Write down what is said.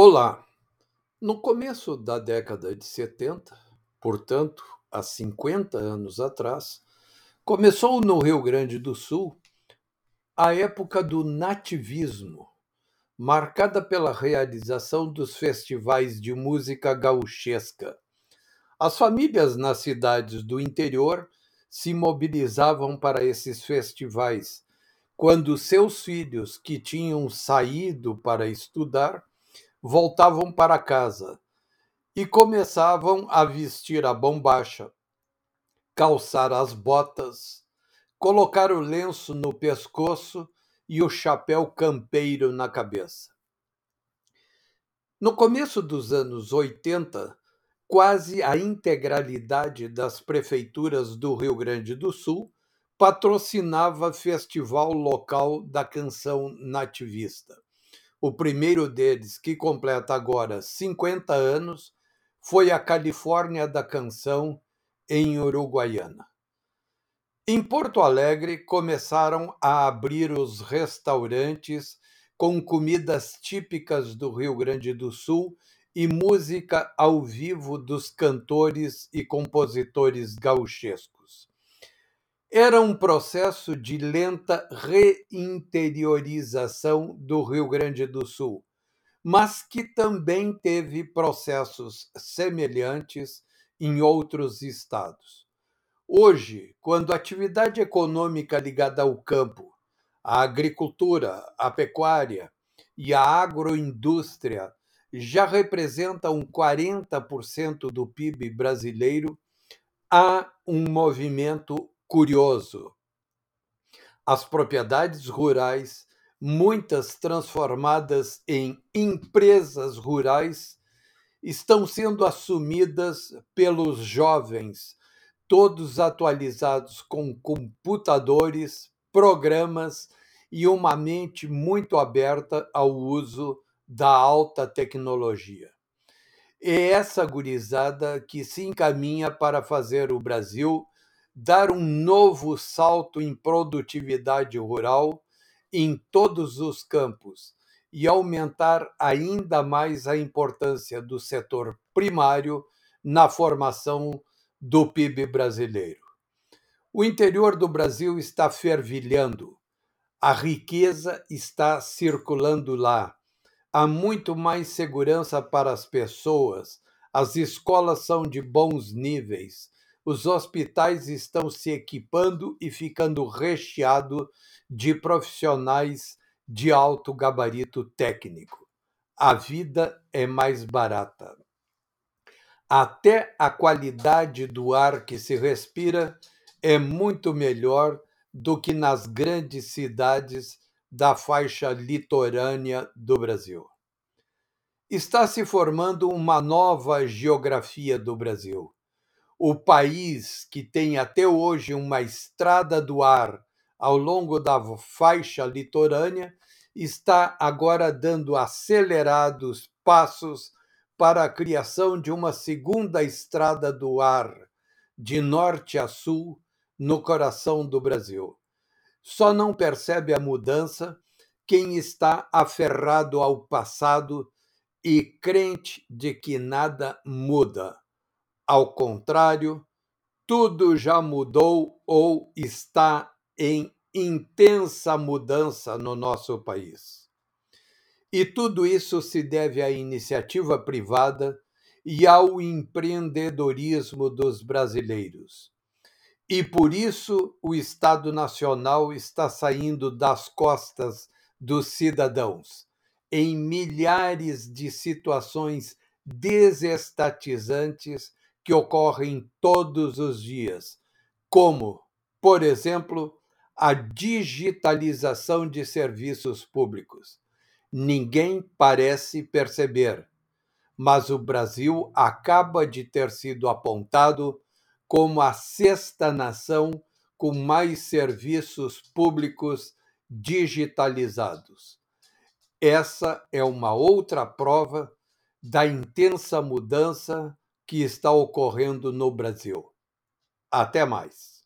Olá! No começo da década de 70, portanto, há 50 anos atrás, começou no Rio Grande do Sul a época do nativismo, marcada pela realização dos festivais de música gauchesca. As famílias nas cidades do interior se mobilizavam para esses festivais, quando seus filhos que tinham saído para estudar voltavam para casa e começavam a vestir a bombacha, calçar as botas, colocar o lenço no pescoço e o chapéu campeiro na cabeça. No começo dos anos 80, quase a integralidade das prefeituras do Rio Grande do Sul patrocinava festival local da canção nativista. O primeiro deles, que completa agora 50 anos, foi a Califórnia da Canção, em Uruguaiana. Em Porto Alegre, começaram a abrir os restaurantes com comidas típicas do Rio Grande do Sul e música ao vivo dos cantores e compositores gauchescos. Era um processo de lenta reinteriorização do Rio Grande do Sul, mas que também teve processos semelhantes em outros estados. Hoje, quando a atividade econômica ligada ao campo, à agricultura, à pecuária e à agroindústria já representam 40% do PIB brasileiro, há um movimento curioso. As propriedades rurais, muitas transformadas em empresas rurais, estão sendo assumidas pelos jovens, todos atualizados com computadores, programas e uma mente muito aberta ao uso da alta tecnologia. É essa gurizada que se encaminha para fazer o Brasil dar um novo salto em produtividade rural em todos os campos e aumentar ainda mais a importância do setor primário na formação do PIB brasileiro. O interior do Brasil está fervilhando, a riqueza está circulando lá, há muito mais segurança para as pessoas, as escolas são de bons níveis, os hospitais estão se equipando e ficando recheados de profissionais de alto gabarito técnico. A vida é mais barata. Até a qualidade do ar que se respira é muito melhor do que nas grandes cidades da faixa litorânea do Brasil. Está se formando uma nova geografia do Brasil o país que tem até hoje uma estrada do ar ao longo da faixa litorânea está agora dando acelerados passos para a criação de uma segunda estrada do ar, de norte a sul, no coração do Brasil. Só não percebe a mudança quem está aferrado ao passado e crente de que nada muda. Ao contrário, tudo já mudou ou está em intensa mudança no nosso país. E tudo isso se deve à iniciativa privada e ao empreendedorismo dos brasileiros. E por isso o Estado Nacional está saindo das costas dos cidadãos em milhares de situações desestatizantes que ocorrem todos os dias, como, por exemplo, a digitalização de serviços públicos. Ninguém parece perceber, mas o Brasil acaba de ter sido apontado como a sexta nação com mais serviços públicos digitalizados. Essa é uma outra prova da intensa mudança que está ocorrendo no Brasil. Até mais.